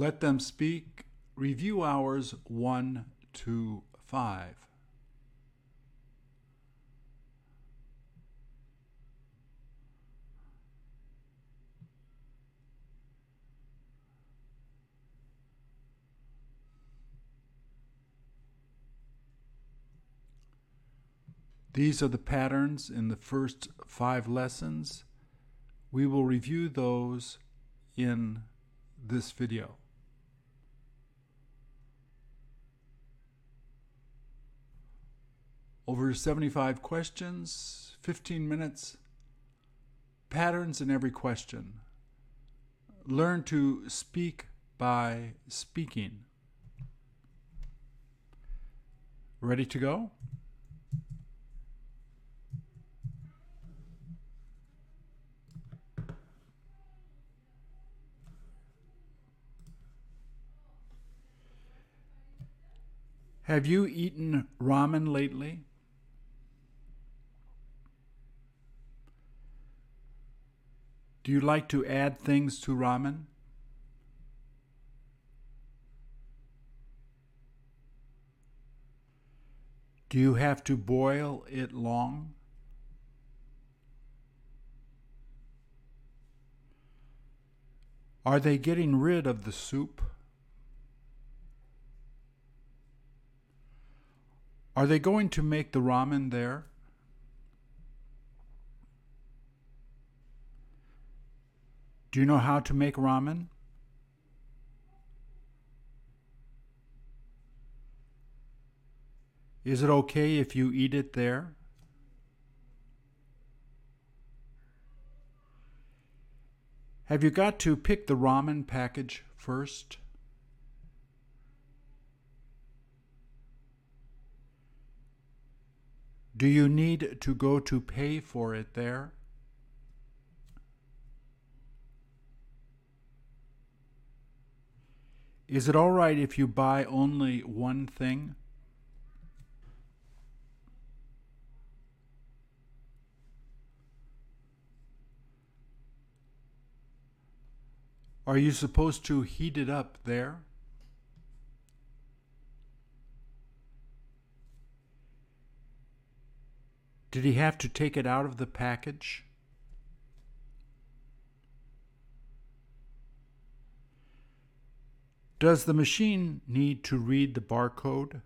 Let Them Speak, Review Hours 1 to 5. These are the patterns in the first five lessons. We will review those in this video. Over 75 questions, 15 minutes, patterns in every question. Learn to speak by speaking. Ready to go? Have you eaten ramen lately? Do you like to add things to ramen? Do you have to boil it long? Are they getting rid of the soup? Are they going to make the ramen there? Do you know how to make ramen? Is it okay if you eat it there? Have you got to pick the ramen package first? Do you need to go to pay for it there? Is it all right if you buy only one thing? Are you supposed to heat it up there? Did he have to take it out of the package? Does the machine need to read the barcode?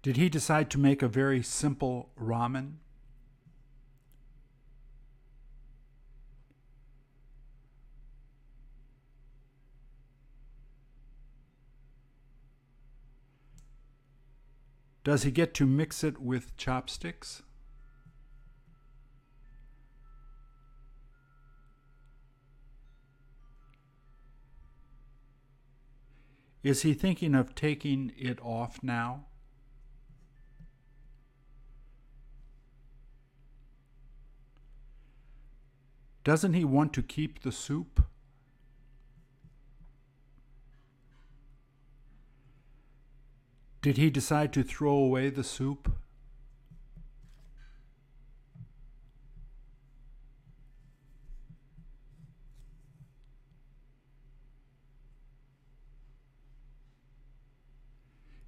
Did he decide to make a very simple ramen? Does he get to mix it with chopsticks? Is he thinking of taking it off now? Doesn't he want to keep the soup? Did he decide to throw away the soup?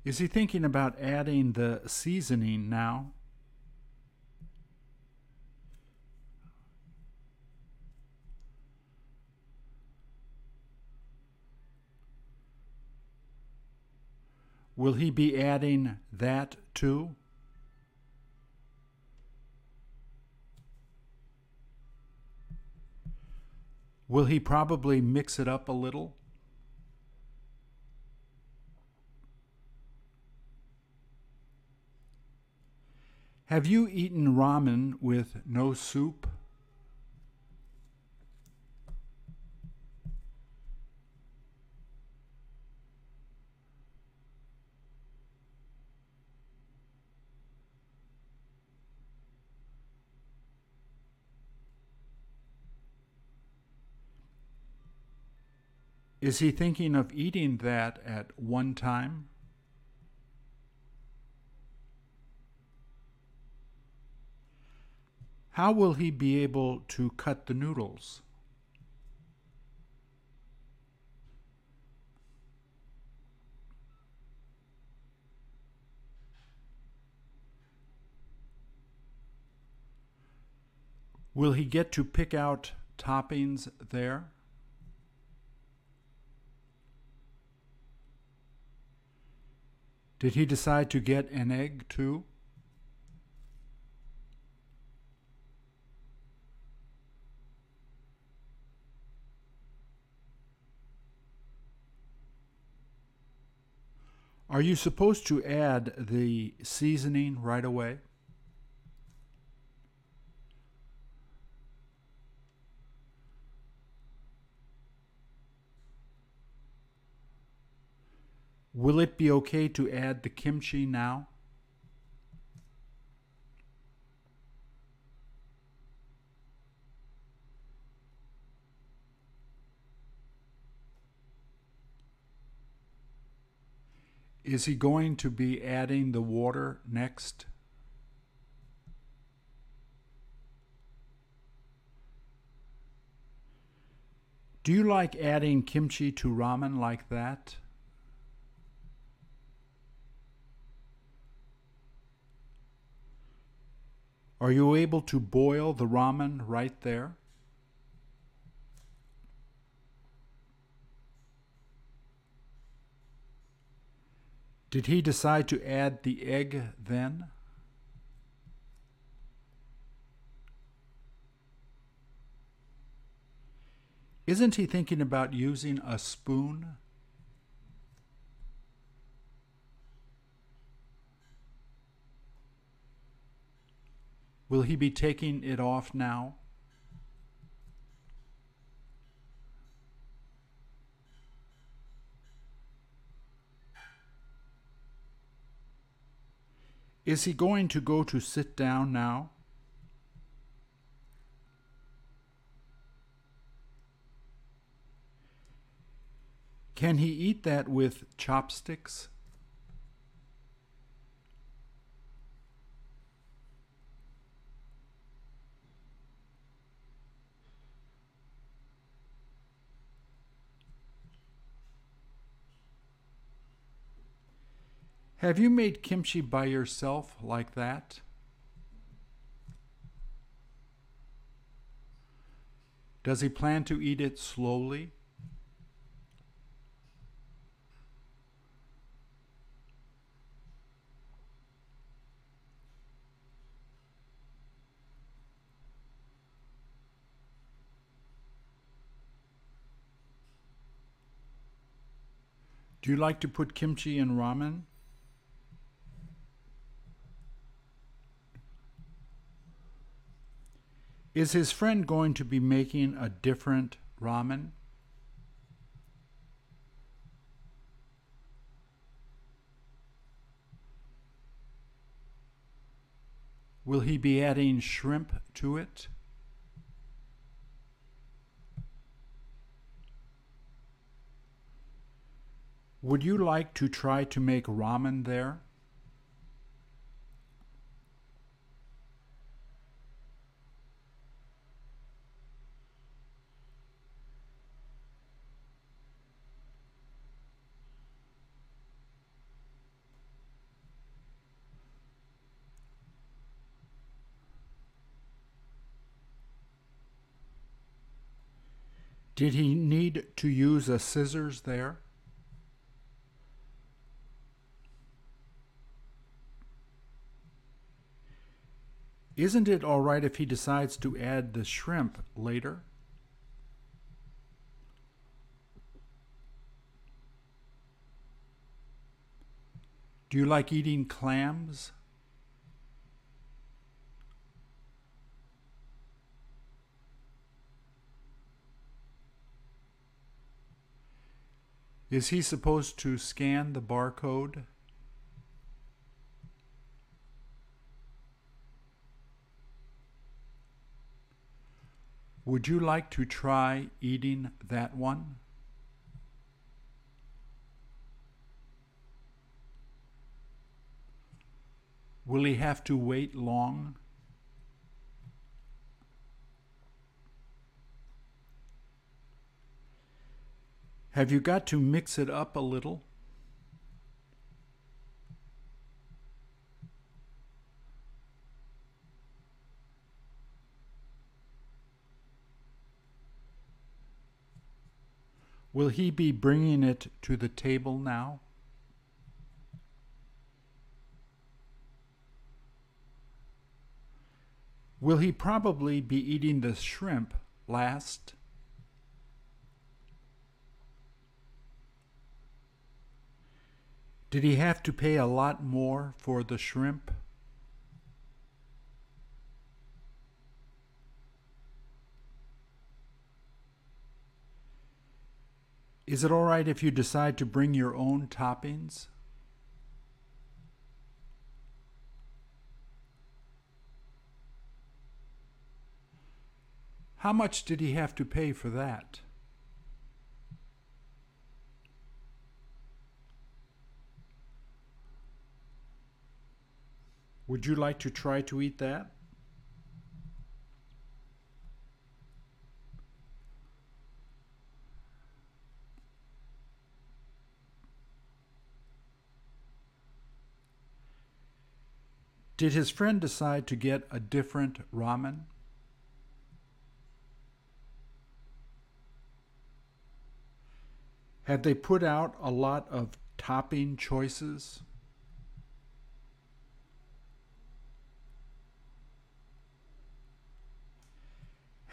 Is he thinking about adding the seasoning now? Will he be adding that too? Will he probably mix it up a little? Have you eaten ramen with no soup? Is he thinking of eating that at one time? How will he be able to cut the noodles? Will he get to pick out toppings there? Did he decide to get an egg too? Are you supposed to add the seasoning right away? Will it be okay to add the kimchi now? Is he going to be adding the water next? Do you like adding kimchi to ramen like that? Are you able to boil the ramen right there? Did he decide to add the egg then? Isn't he thinking about using a spoon? Will he be taking it off now? Is he going to go to sit down now? Can he eat that with chopsticks? Have you made kimchi by yourself like that? Does he plan to eat it slowly? Do you like to put kimchi in ramen? Is his friend going to be making a different ramen? Will he be adding shrimp to it? Would you like to try to make ramen there? Did he need to use a scissors there? Isn't it all right if he decides to add the shrimp later? Do you like eating clams? Is he supposed to scan the barcode? Would you like to try eating that one? Will he have to wait long? Have you got to mix it up a little? Will he be bringing it to the table now? Will he probably be eating the shrimp last? Did he have to pay a lot more for the shrimp? Is it all right if you decide to bring your own toppings? How much did he have to pay for that? Would you like to try to eat that? Did his friend decide to get a different ramen? Have they put out a lot of topping choices?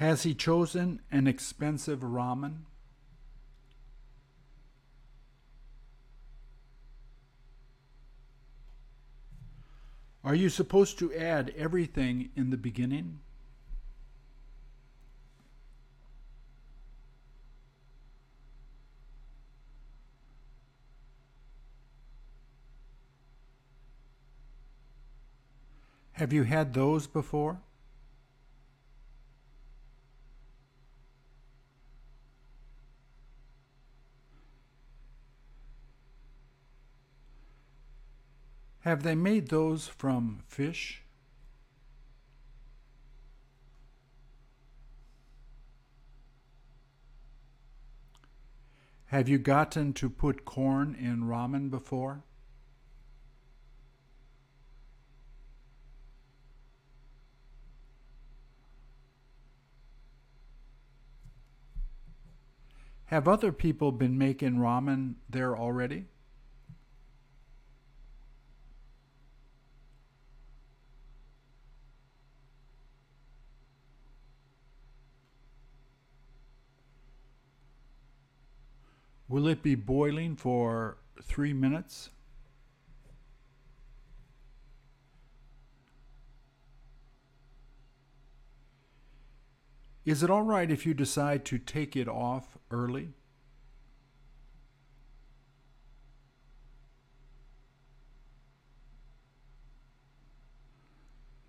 Has he chosen an expensive ramen? Are you supposed to add everything in the beginning? Have you had those before? Have they made those from fish? Have you gotten to put corn in ramen before? Have other people been making ramen there already? Will it be boiling for three minutes? Is it all right if you decide to take it off early?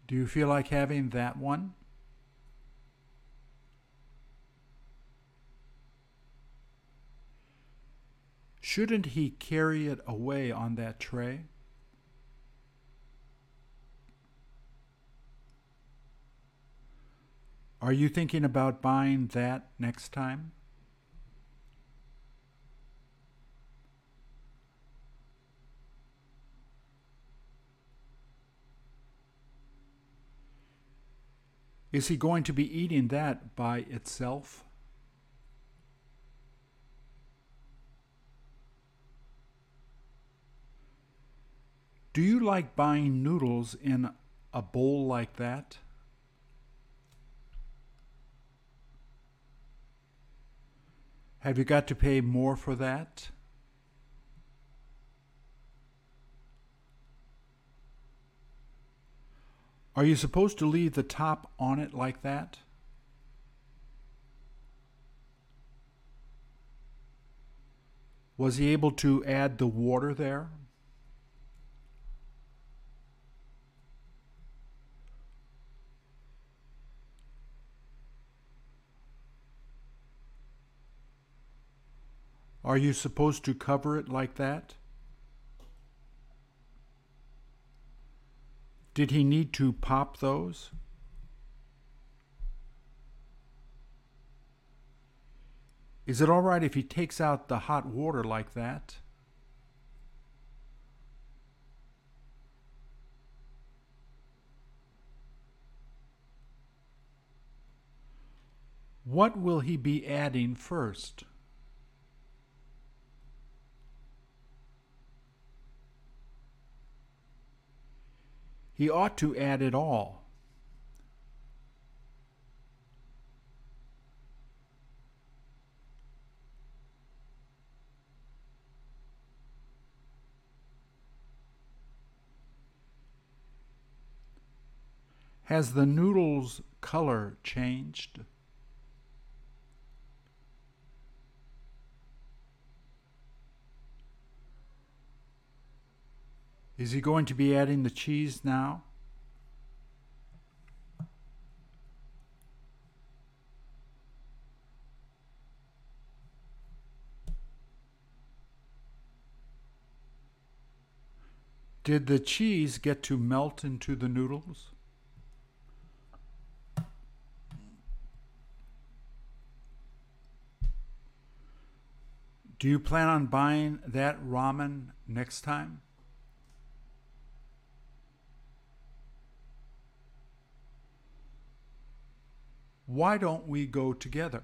Do you feel like having that one? Shouldn't he carry it away on that tray? Are you thinking about buying that next time? Is he going to be eating that by itself? Do you like buying noodles in a bowl like that? Have you got to pay more for that? Are you supposed to leave the top on it like that? Was he able to add the water there? Are you supposed to cover it like that? Did he need to pop those? Is it all right if he takes out the hot water like that? What will he be adding first? He ought to add it all. Has the noodle's color changed? Is he going to be adding the cheese now? Did the cheese get to melt into the noodles? Do you plan on buying that ramen next time? Why don't we go together?